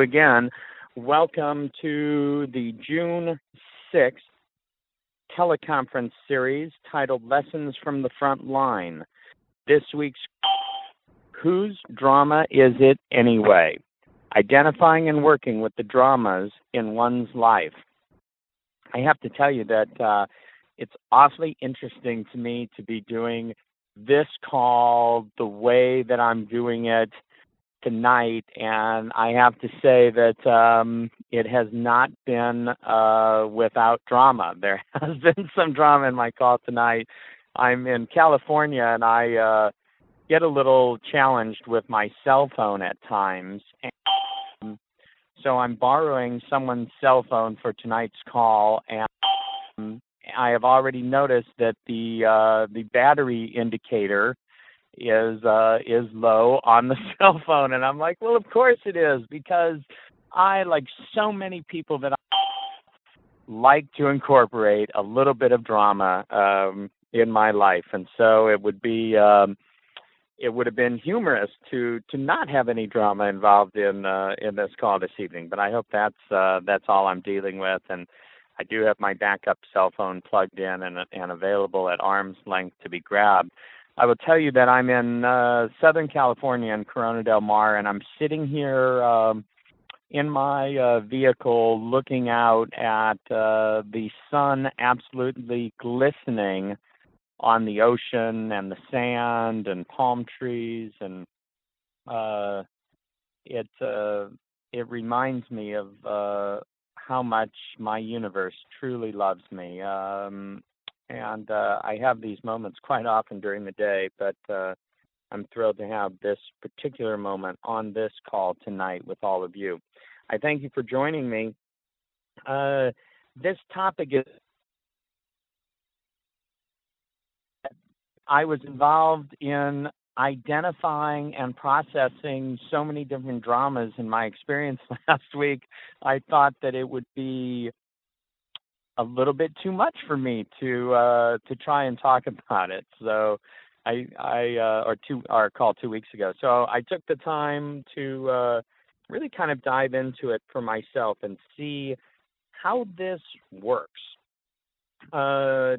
again, welcome to the June 6th teleconference series titled Lessons from the Front Line. This week's Whose Drama Is It Anyway? Identifying and working with the dramas in one's life. I have to tell you that uh, it's awfully interesting to me to be doing this call the way that I'm doing it tonight, and I have to say that um, it has not been uh, without drama. There has been some drama in my call tonight. I'm in California, and I uh, get a little challenged with my cell phone at times. And so I'm borrowing someone's cell phone for tonight's call, and um, I have already noticed that the uh, the battery indicator is uh, is low on the cell phone, and I'm like, well, of course it is because I, like so many people that I like to incorporate a little bit of drama um, in my life, and so it would be. Um, it would have been humorous to to not have any drama involved in uh, in this call this evening. But I hope that's uh, that's all I'm dealing with, and I do have my backup cell phone plugged in and and available at arm's length to be grabbed. I will tell you that I'm in uh, Southern California in Corona del Mar, and I'm sitting here um, in my uh, vehicle looking out at uh, the sun absolutely glistening on the ocean and the sand and palm trees and uh, it uh, it reminds me of uh, how much my universe truly loves me. Um, and uh, I have these moments quite often during the day, but uh, I'm thrilled to have this particular moment on this call tonight with all of you. I thank you for joining me. Uh, this topic is. I was involved in identifying and processing so many different dramas in my experience last week. I thought that it would be a little bit too much for me to uh, to try and talk about it. So I I uh, or two our call two weeks ago. So I took the time to uh, really kind of dive into it for myself and see how this works. Uh,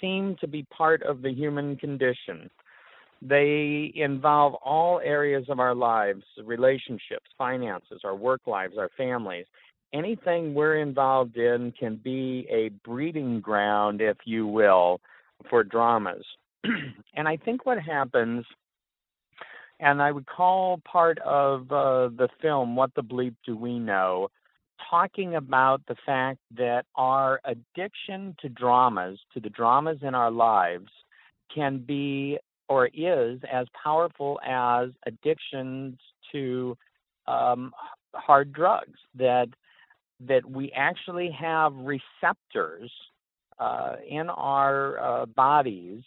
seem to be part of the human condition. They involve all areas of our lives relationships, finances, our work lives, our families anything we're involved in can be a breeding ground, if you will, for dramas. and I think what happens, and I would call part of uh, the film, What the Bleep Do We Know, talking about the fact that our addiction to dramas, to the dramas in our lives, can be or is as powerful as addictions to um, hard drugs. That that we actually have receptors uh, in our uh, bodies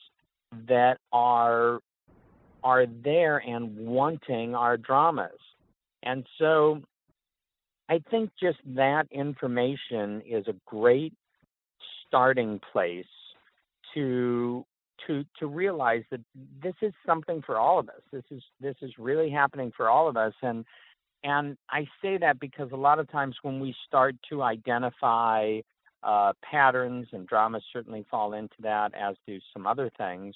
that are are there and wanting our dramas. And so I think just that information is a great starting place to to to realize that this is something for all of us. This is this is really happening for all of us and and I say that because a lot of times when we start to identify uh, patterns, and dramas certainly fall into that, as do some other things,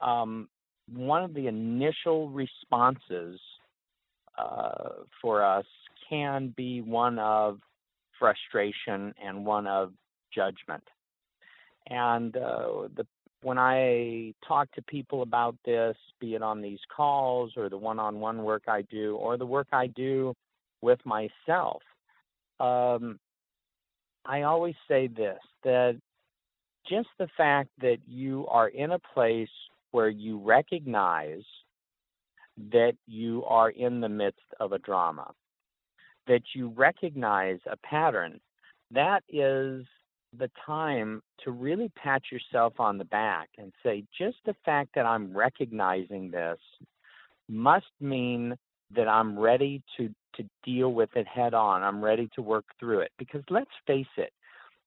um, one of the initial responses uh, for us can be one of frustration and one of judgment. And uh, the when I talk to people about this, be it on these calls or the one on one work I do or the work I do with myself, um, I always say this that just the fact that you are in a place where you recognize that you are in the midst of a drama, that you recognize a pattern, that is the time to really pat yourself on the back and say, just the fact that I'm recognizing this must mean that I'm ready to, to deal with it head on. I'm ready to work through it. Because let's face it,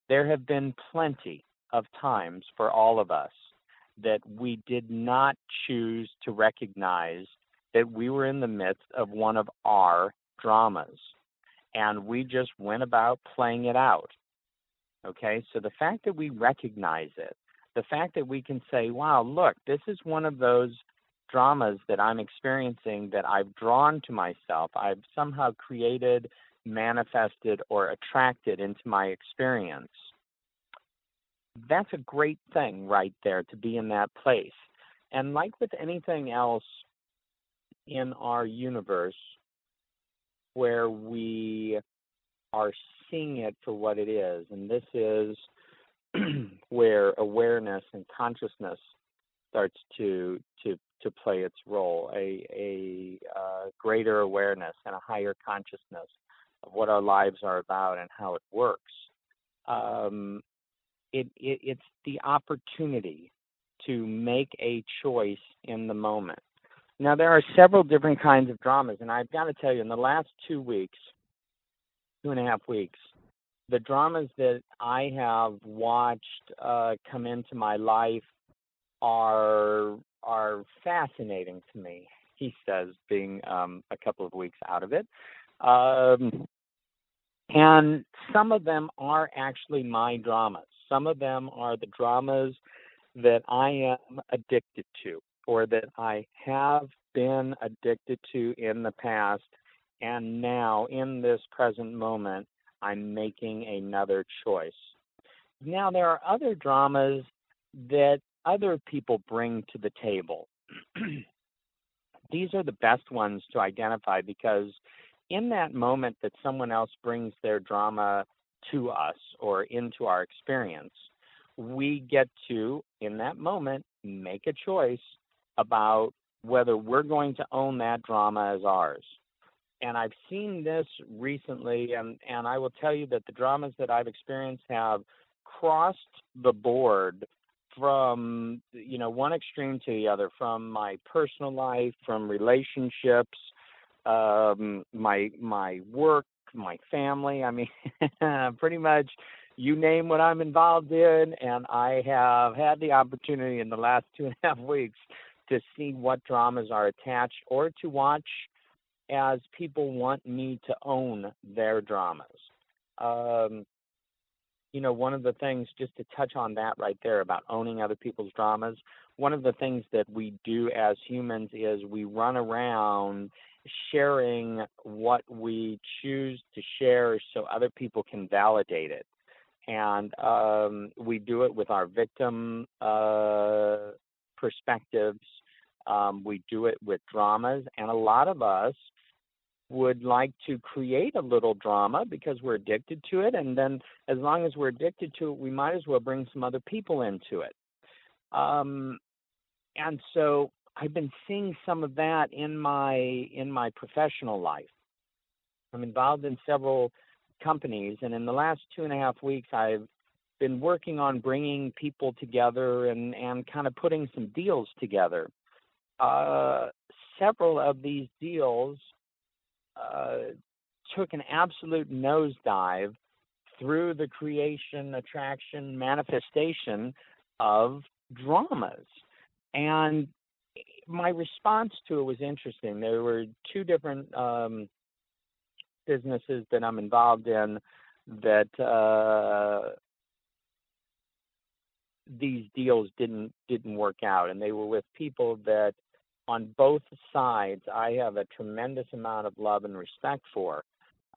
there have been plenty of times for all of us that we did not choose to recognize that we were in the midst of one of our dramas and we just went about playing it out. Okay, so the fact that we recognize it, the fact that we can say, wow, look, this is one of those dramas that I'm experiencing that I've drawn to myself, I've somehow created, manifested, or attracted into my experience. That's a great thing right there to be in that place. And like with anything else in our universe, where we are seeing it for what it is. And this is where awareness and consciousness starts to to to play its role a a uh, greater awareness and a higher consciousness of what our lives are about and how it works um, it, it it's the opportunity to make a choice in the moment now, there are several different kinds of dramas, and I've got to tell you, in the last two weeks, two and a half weeks, the dramas that I have watched uh, come into my life are are fascinating to me. He says, being um, a couple of weeks out of it, um, and some of them are actually my dramas. Some of them are the dramas that I am addicted to or that I have been addicted to in the past, and now in this present moment, I'm making another choice. Now, there are other dramas that other people bring to the table. These are the best ones to identify because in that moment that someone else brings their drama to us or into our experience, we get to, in that moment, make a choice about whether we're going to own that drama as ours. And I've seen this recently, and, and I will tell you that the dramas that I've experienced have crossed the board from you know one extreme to the other from my personal life from relationships um my my work my family i mean pretty much you name what i'm involved in and i have had the opportunity in the last two and a half weeks to see what dramas are attached or to watch as people want me to own their dramas. Um, you know, one of the things, just to touch on that right there about owning other people's dramas, one of the things that we do as humans is we run around sharing what we choose to share so other people can validate it. And um, we do it with our victim uh, perspectives. Um, we do it with dramas, and a lot of us would like to create a little drama because we're addicted to it. And then, as long as we're addicted to it, we might as well bring some other people into it. Um, and so, I've been seeing some of that in my in my professional life. I'm involved in several companies, and in the last two and a half weeks, I've been working on bringing people together and, and kind of putting some deals together. Uh, several of these deals took an absolute nosedive through the creation, attraction, manifestation of dramas. And my response to it was interesting. There were two different um, businesses that I'm involved in that uh, these deals didn't didn't work out and they were with people that on both sides I have a tremendous amount of love and respect for.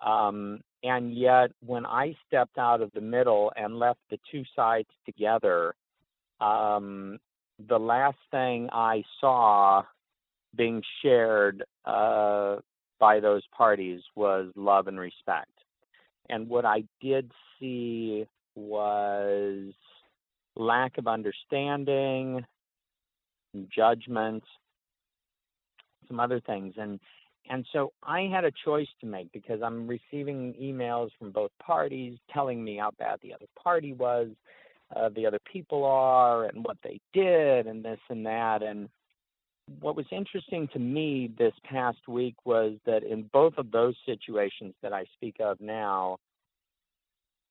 Um, and yet when I stepped out of the middle and left the two sides together, um, the last thing I saw being shared uh, by those parties was love and respect. And what I did see was lack of understanding, judgment, some other things. And and so I had a choice to make because I'm receiving emails from both parties telling me how bad the other party was, uh, the other people are, and what they did, and this and that. And what was interesting to me this past week was that in both of those situations that I speak of now,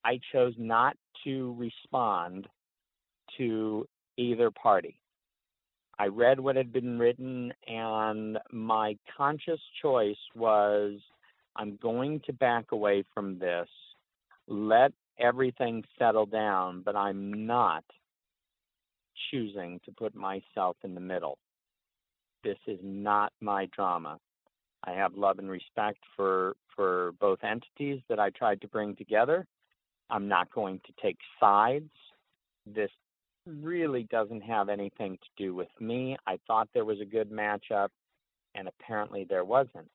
I chose not to respond to either party. I read what had been written, and my conscious choice was I'm going to back away from this, let everything settle down, but I'm not choosing to put myself in the middle. This is not my drama. I have love and respect for for both entities that I tried to bring together. I'm not going to take sides. This really doesn't have anything to do with me. I thought there was a good matchup, and apparently there wasn't.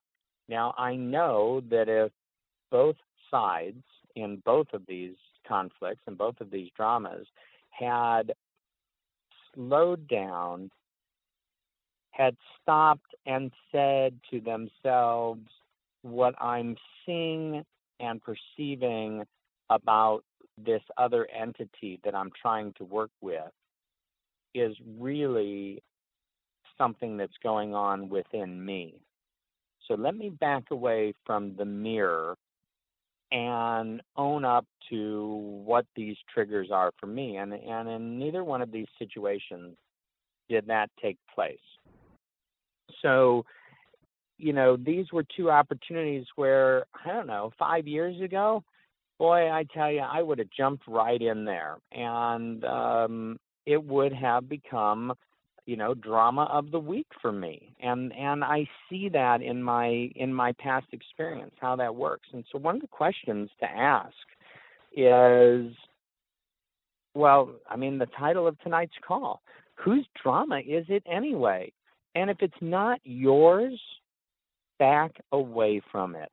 Now, I know that if both sides in both of these conflicts and both of these dramas had slowed down, had stopped and said to themselves, what I'm seeing and perceiving about this other entity that I'm trying to work with is really something that's going on within me. So let me back away from the mirror and own up to what these triggers are for me. And, and in neither one of these situations did that take place. So, you know, these were two opportunities where, I don't know, five years ago, boy, I tell you, I would have jumped right in there. And um, it would have become you know drama of the week for me and and i see that in my in my past experience how that works and so one of the questions to ask is well i mean the title of tonight's call whose drama is it anyway and if it's not yours back away from it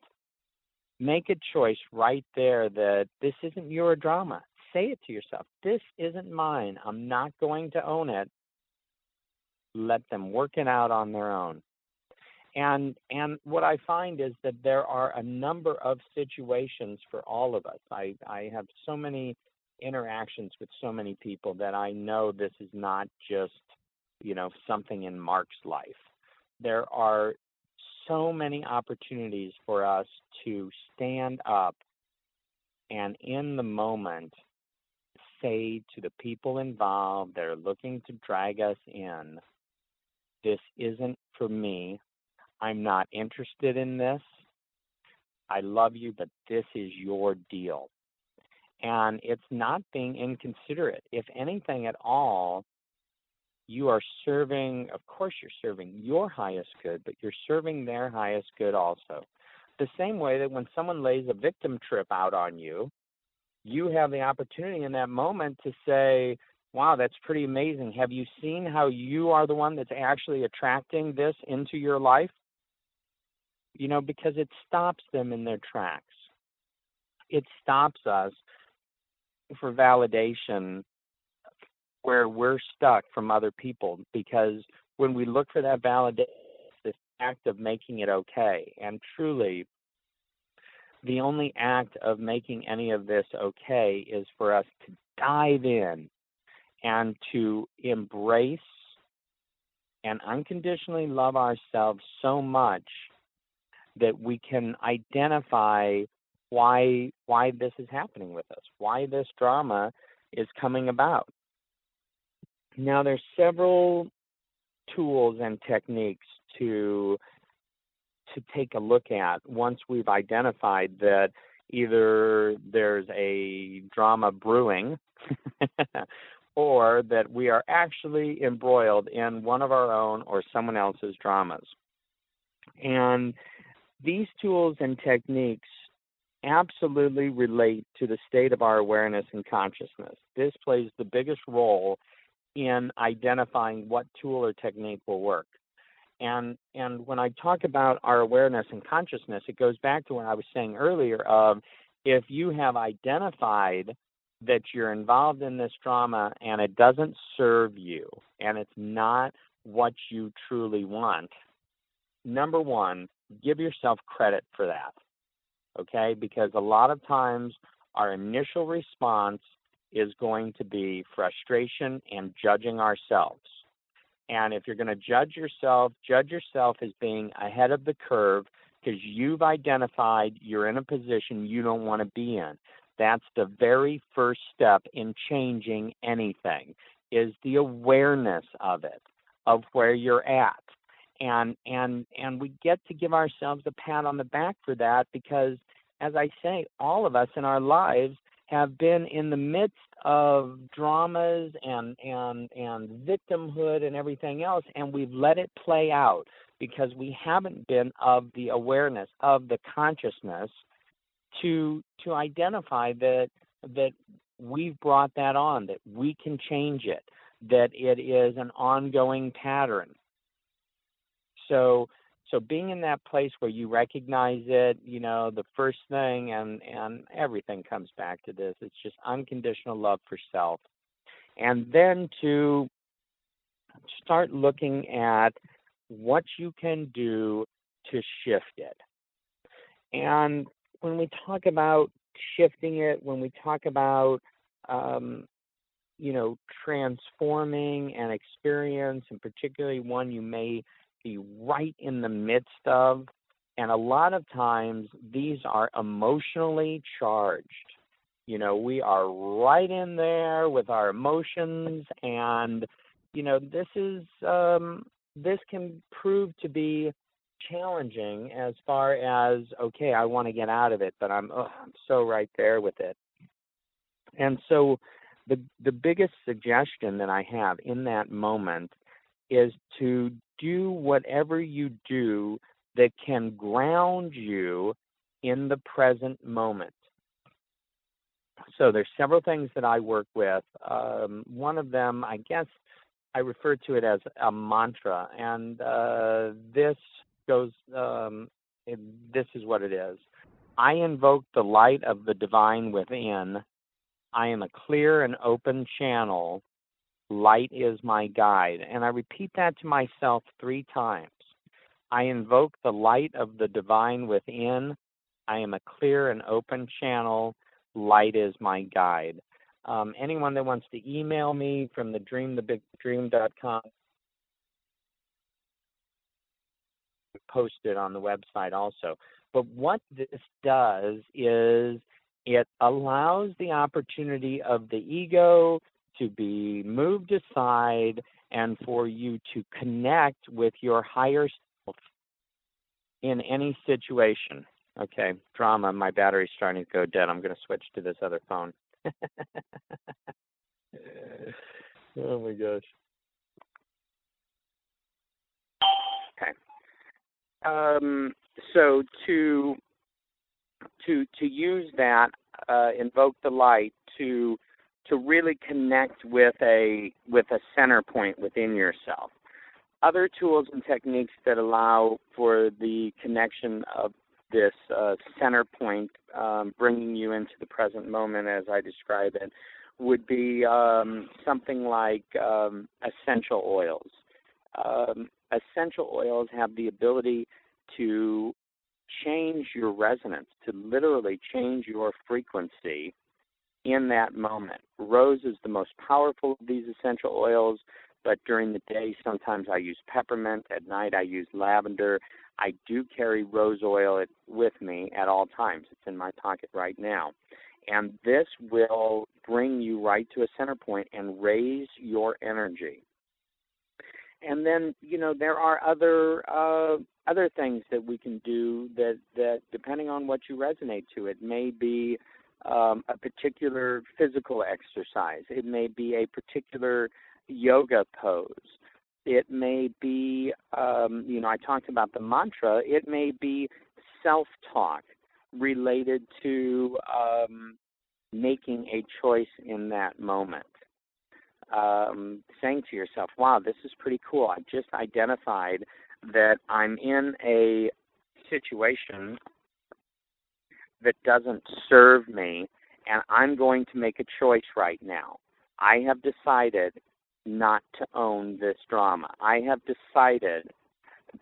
make a choice right there that this isn't your drama say it to yourself this isn't mine i'm not going to own it let them work it out on their own. And and what I find is that there are a number of situations for all of us. I, I have so many interactions with so many people that I know this is not just, you know, something in Mark's life. There are so many opportunities for us to stand up and in the moment say to the people involved that are looking to drag us in, this isn't for me. I'm not interested in this. I love you, but this is your deal. And it's not being inconsiderate. If anything at all, you are serving, of course, you're serving your highest good, but you're serving their highest good also. The same way that when someone lays a victim trip out on you, you have the opportunity in that moment to say, wow, that's pretty amazing. Have you seen how you are the one that's actually attracting this into your life? You know, because it stops them in their tracks. It stops us for validation where we're stuck from other people because when we look for that validation, this act of making it okay. And truly, the only act of making any of this okay is for us to dive in and to embrace and unconditionally love ourselves so much that we can identify why why this is happening with us, why this drama is coming about. Now there's several tools and techniques to to take a look at once we've identified that either there's a drama brewing or that we are actually embroiled in one of our own or someone else's dramas. And these tools and techniques absolutely relate to the state of our awareness and consciousness. This plays the biggest role in identifying what tool or technique will work. And and when I talk about our awareness and consciousness, it goes back to what I was saying earlier of if you have identified that you're involved in this drama and it doesn't serve you and it's not what you truly want, number one, give yourself credit for that. Okay? Because a lot of times our initial response is going to be frustration and judging ourselves. And if you're going to judge yourself, judge yourself as being ahead of the curve because you've identified you're in a position you don't want to be in. That's the very first step in changing anything is the awareness of it, of where you're at. and and and we get to give ourselves a pat on the back for that because as i say all of us in our lives have been in the midst of dramas and and and victimhood and everything else and we've let it play out because we haven't been of the awareness of the consciousness to to identify that that we've brought that on that we can change it that it is an ongoing pattern. So so being in that place where you recognize it you know the first thing and and everything comes back to this it's just unconditional love for self. And then to start looking at what you can do to shift it. And when we talk about shifting it when we talk about um, you know transforming an experience and particularly one you may be right in the midst of. And a lot of times these are emotionally charged. You know, we are right in there with our emotions, and, you know, this is, um, this can prove to be challenging as far as, okay, I want to get out of it, but I'm, oh, I'm so right there with it. And so, the the biggest suggestion that I have in that moment is to do whatever you do that can ground you in the present moment. So there's several things that I work with. Um, one of them, I guess, I refer to it as a mantra, and uh, this goes. Um, it, this is what it is. I invoke the light of the divine within. I am a clear and open channel Light is my guide. And I repeat that to myself three times. I invoke the light of the divine within. I am a clear and open channel. Light is my guide. Um, anyone that wants to email me from the dreamthebigdream.com, post it on the website also. But what this does is it allows the opportunity of the ego to be moved aside and for you to connect with your higher self in any situation. Okay, drama, my battery's starting to go dead. I'm going to switch to this other phone. oh my gosh. Okay. Um, so to to to use that, uh, invoke the light to to really connect with a with a center point within yourself. Other tools and techniques that allow for the connection of this uh, center point, um, bringing you into the present moment, as I describe it, would be um, something like um, essential oils. Um, essential oils have the ability to change your resonance, to literally change your frequency in that moment. Rose is the most powerful of these essential oils, but during the day, sometimes I use peppermint. At night, I use lavender. I do carry rose oil with me at all times. It's in my pocket right now. And this will bring you right to a center point and raise your energy. And then, you know, there are other uh, other things that we can do that that depending on what you resonate to, it may be um, a particular physical exercise. It may be a particular yoga pose. It may be, um, you know, I talked about the mantra. It may be self talk related to um, making a choice in that moment. Um, saying to yourself, wow, this is pretty cool. I just identified that I'm in a situation that doesn't serve me, and I'm going to make a choice right now. I have decided not to own this drama. I have decided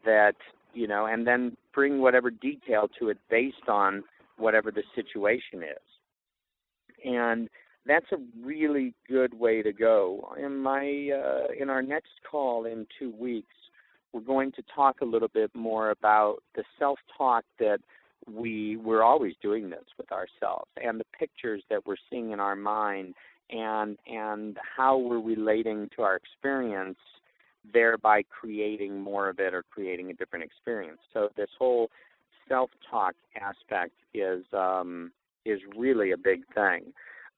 that, you know, and then bring whatever detail to it based on whatever the situation is. And that's a really good way to go. In my uh, in our next call in 2 weeks, we're going to talk a little bit more about the self-talk that we we're always doing this with ourselves and the pictures that we're seeing in our mind and and how we're relating to our experience thereby creating more of it or creating a different experience. So this whole self-talk aspect is um, is really a big thing.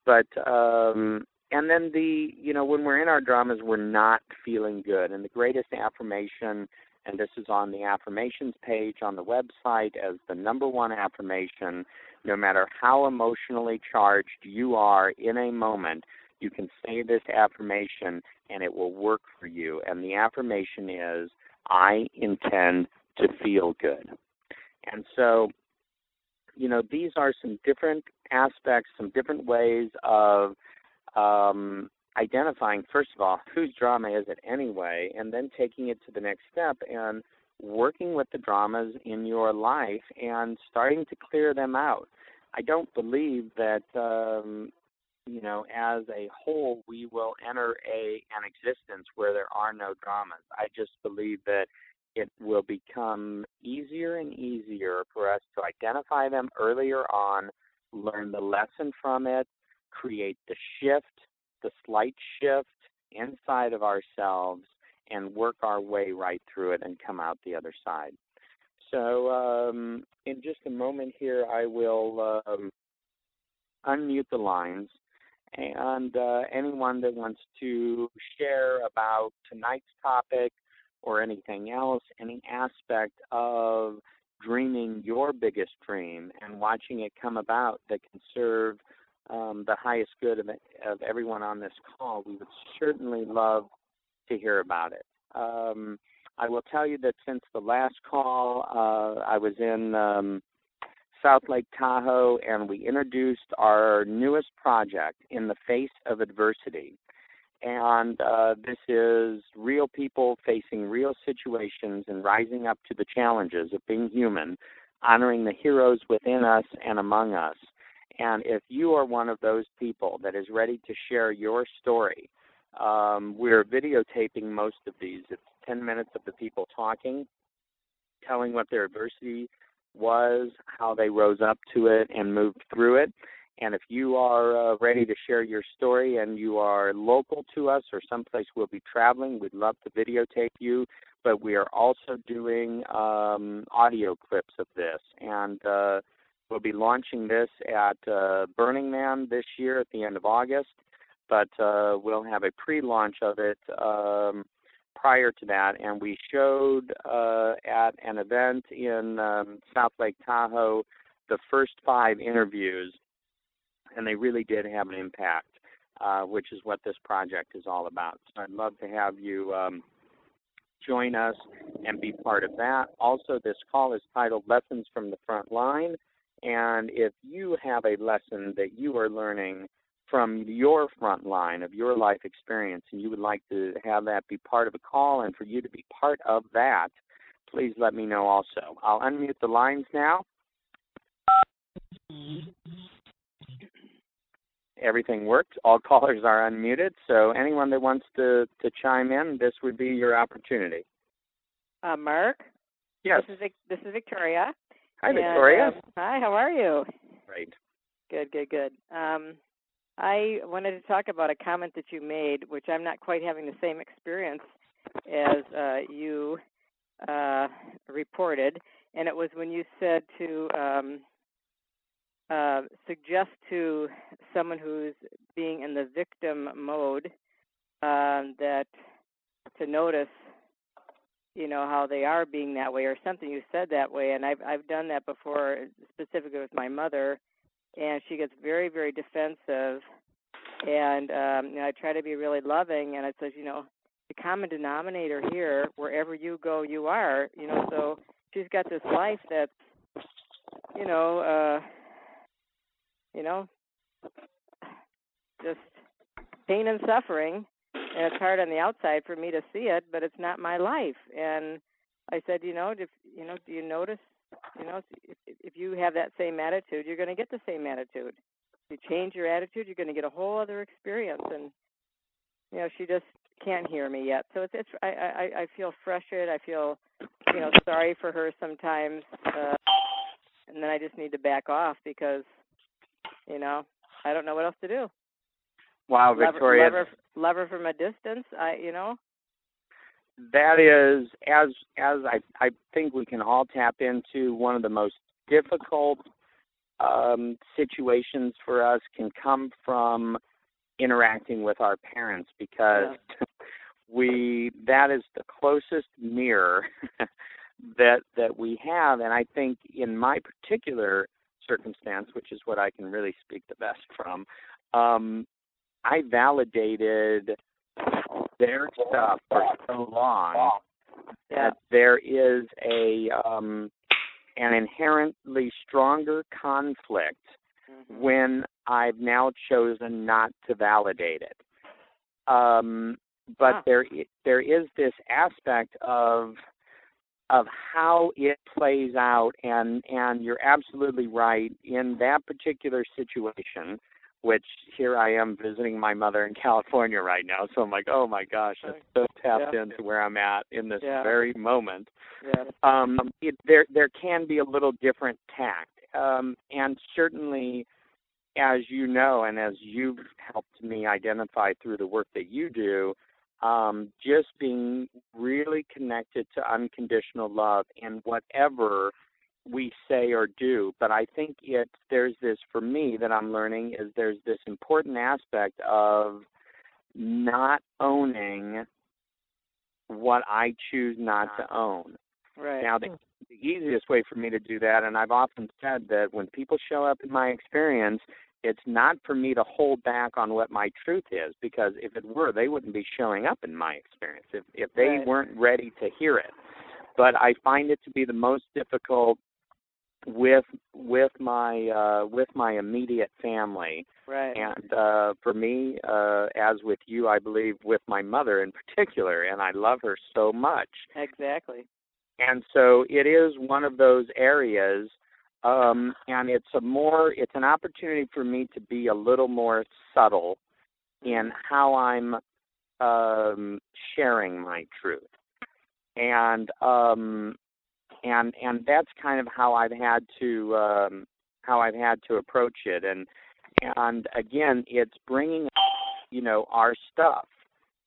But um, and then the you know when we're in our dramas, we're not feeling good, and the greatest affirmation. And this is on the affirmations page on the website as the number one affirmation. No matter how emotionally charged you are in a moment, you can say this affirmation and it will work for you. And the affirmation is, I intend to feel good. And so, you know, these are some different aspects, some different ways of um, identifying, first of all, whose drama is it anyway, and then taking it to the next step and working with the dramas in your life and starting to clear them out. I don't believe that um, you know, as a whole, we will enter a an existence where there are no dramas. I just believe that it will become easier and easier for us to identify them earlier on, learn the lesson from it, create the shift, the slight shift inside of ourselves, and work our way right through it and come out the other side. So, um, in just a moment here, I will um, unmute the lines and uh, anyone that wants to share about tonight's topic or anything else, any aspect of dreaming your biggest dream and watching it come about that can serve um, the highest good of, of everyone on this call, we would certainly love to hear about it. Um, I will tell you that since the last call, uh, I was in um, South Lake Tahoe, and we introduced our newest project, In the Face of Adversity. And uh, this is real people facing real situations and rising up to the challenges of being human, honoring the heroes within us and among us. And if you are one of those people that is ready to share your story, um, we're videotaping most of these. It's 10 minutes of the people talking, telling what their adversity was, how they rose up to it and moved through it. And if you are uh, ready to share your story and you are local to us or someplace we'll be traveling, we'd love to videotape you. But we are also doing um, audio clips of this. And uh, we'll be launching this at uh, Burning Man this year at the end of August. But uh, we'll have a pre launch of it um, prior to that, and we showed uh, at an event in um, South Lake Tahoe the first five interviews, and they really did have an impact, uh, which is what this project is all about. So I'd love to have you um, join us and be part of that. Also, this call is titled Lessons from the Front Line, and if you have a lesson that you are learning from your front line of your life experience and you would like to have that be part of a call and for you to be part of that, please let me know also. I'll unmute the lines now. Everything worked. All callers are unmuted, so anyone that wants to, to chime in, this would be your opportunity. Uh, Mark? Yes. This is, this is Victoria. Hi, Victoria. And, uh, hi, how are you? Great. Good, good, good. Um, I wanted to talk about a comment that you made, which I'm not quite having the same experience as uh, you uh, reported, and it was when you said to um, uh, suggest to someone who's being in the victim mode um, that to notice, you know, how they are being that way or something. You said that way, and I've I've done that before, specifically with my mother and she gets very very defensive and um you know I try to be really loving and it says you know the common denominator here wherever you go you are you know so she's got this life that's you know uh you know just pain and suffering and it's hard on the outside for me to see it but it's not my life and i said you know if you know do you notice you know, if, if you have that same attitude, you're going to get the same attitude. If you change your attitude, you're going to get a whole other experience. And you know, she just can't hear me yet. So it's it's I I, I feel frustrated. I feel you know sorry for her sometimes, uh, and then I just need to back off because you know I don't know what else to do. Wow, Victoria. Love her, love her, love from a distance. I you know that is as as I I think we can all tap into one of the most difficult um, situations for us can come from interacting with our parents because yeah. we that is the closest mirror that that we have and I think in my particular circumstance which is what I can really speak the best from um I validated their stuff for so long that there is a um an inherently stronger conflict mm-hmm. when I've now chosen not to validate it. Um, but there there is this aspect of of how it plays out, and and you're absolutely right in that particular situation. Which here I am visiting my mother in California right now, so I'm like, oh my gosh, I'm so tapped yeah. into where I'm at in this yeah. very moment. Yeah. Um, it, there there can be a little different tact, um, and certainly as you know, and as you've helped me identify through the work that you do, um, just being really connected to unconditional love and whatever we say or do. But I think it there's this for me that I'm learning is there's this important aspect of not owning what I choose not to own. Right. Now the, the easiest way for me to do that, and I've often said that when people show up in my experience, it's not for me to hold back on what my truth is because if it were they wouldn't be showing up in my experience if if they right. weren't ready to hear it but i find it to be the most difficult with with my uh with my immediate family. Right. And uh for me uh as with you i believe with my mother in particular and i love her so much. Exactly. And so it is one of those areas um, and it's a more it's an opportunity for me to be a little more subtle in how I'm um, sharing my truth, and um, and and that's kind of how I've had to um, how I've had to approach it, and and again, it's bringing you know our stuff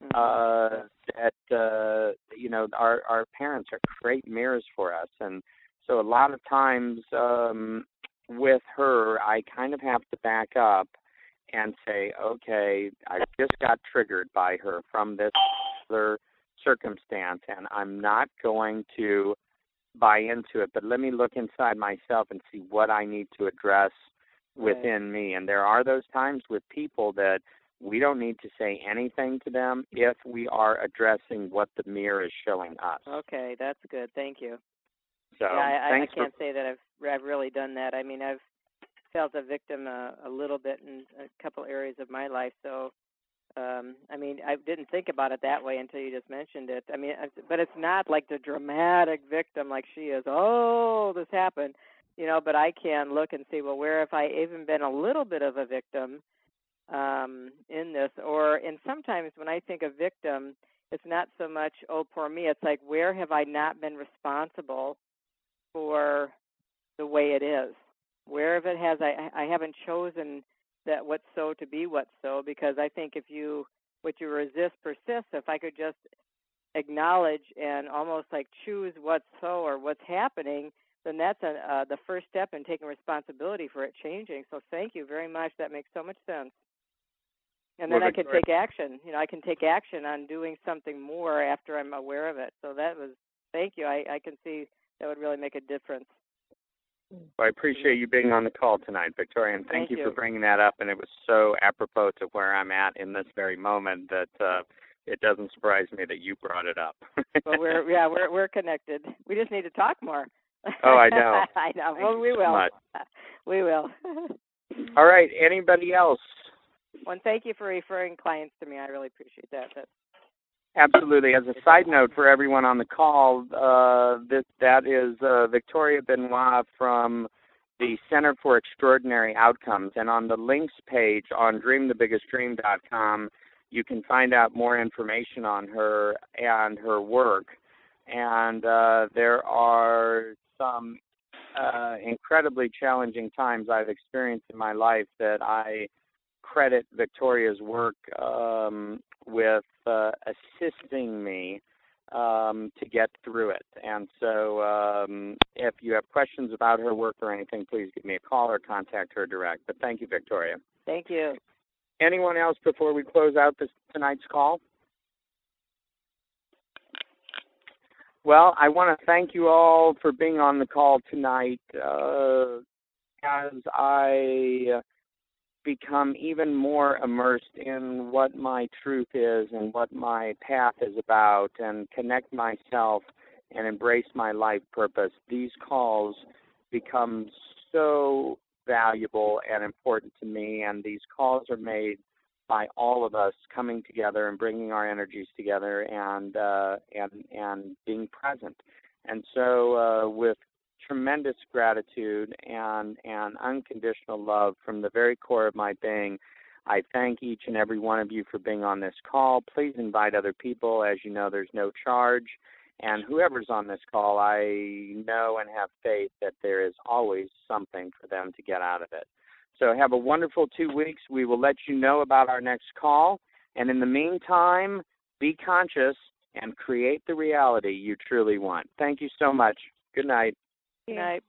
mm-hmm. uh, that uh, you know our our parents are great mirrors for us, and so a lot of times um, with her, I kind of have to back up and say, okay, I just got triggered by her from this other circumstance, and I'm not going to buy into it, but let me look inside myself and see what I need to address within right. me. And there are those times with people that we don't need to say anything to them if we are addressing what the mirror is showing us. Okay, that's good. Thank you. So yeah, I, I can't for... say that I've I've really done that. I mean, I've felt a victim a, a little bit in a couple areas of my life. So, um, I mean, I didn't think about it that way until you just mentioned it. I mean, but it's not like the dramatic victim like she is. Oh, this happened, you know. But I can look and see, well, where have I even been a little bit of a victim um, in this? Or, and sometimes when I think of victim, it's not so much, oh, poor me. It's like, where have I not been responsible for the way it is. Wherever it has, I I haven't chosen that what's so to be what's so because I think if you what you resist persists. If I could just acknowledge and almost like choose what's so or what's happening, then that's a, uh, the first step in taking responsibility for it changing. So thank you very much. That makes so much sense. And then well, I can take action. You know, I can take action on doing something more after I'm aware of it. So that was thank you. I, I can see that would really make a difference. Well, I appreciate you being on the call tonight, Victoria, and thank, thank you, you, for bringing that up. And it was so apropos to where I'm at in this very moment that uh, it doesn't surprise me that you brought it up. well, we're yeah, we're we're connected. We just need to talk more. Oh, I know. I know. Thank well, we will. Much. We will. All right. Anybody else? Well, thank you for referring clients to me. I really appreciate that. That's Absolutely. As a side note for everyone on the call, uh, this, that is uh, Victoria Benoit from the Center for Extraordinary Outcomes. And on the links page on dreamthebiggestdream.com, you can find out more information on her and her work. And uh, there are some uh, incredibly challenging times I've experienced in my life that I credit Victoria's work um, with uh, assisting me um, to get through it. And so, um, if you have questions about her work or anything, please give me a call or contact her direct. But thank you, Victoria. Thank you. Anyone else before we close out this tonight's call? Well, I want to thank you all for being on the call tonight. Uh, as I become even more immersed in what my truth is and what my path is about and connect myself and embrace my life purpose, these calls become so valuable and important to me. And these calls are made by all of us coming together and bringing our energies together and uh, and and being present. And so, uh, with tremendous gratitude and and unconditional love from the very core of my being, I thank each and every one of you for being on this call. Please invite other people. As you know, there's no charge. And whoever's on this call, I know and have faith that there is always something for them to get out of it. So have a wonderful two weeks. We will let you know about our next call. And in the meantime, be conscious and create the reality you truly want. Thank you so much. Good night. Night.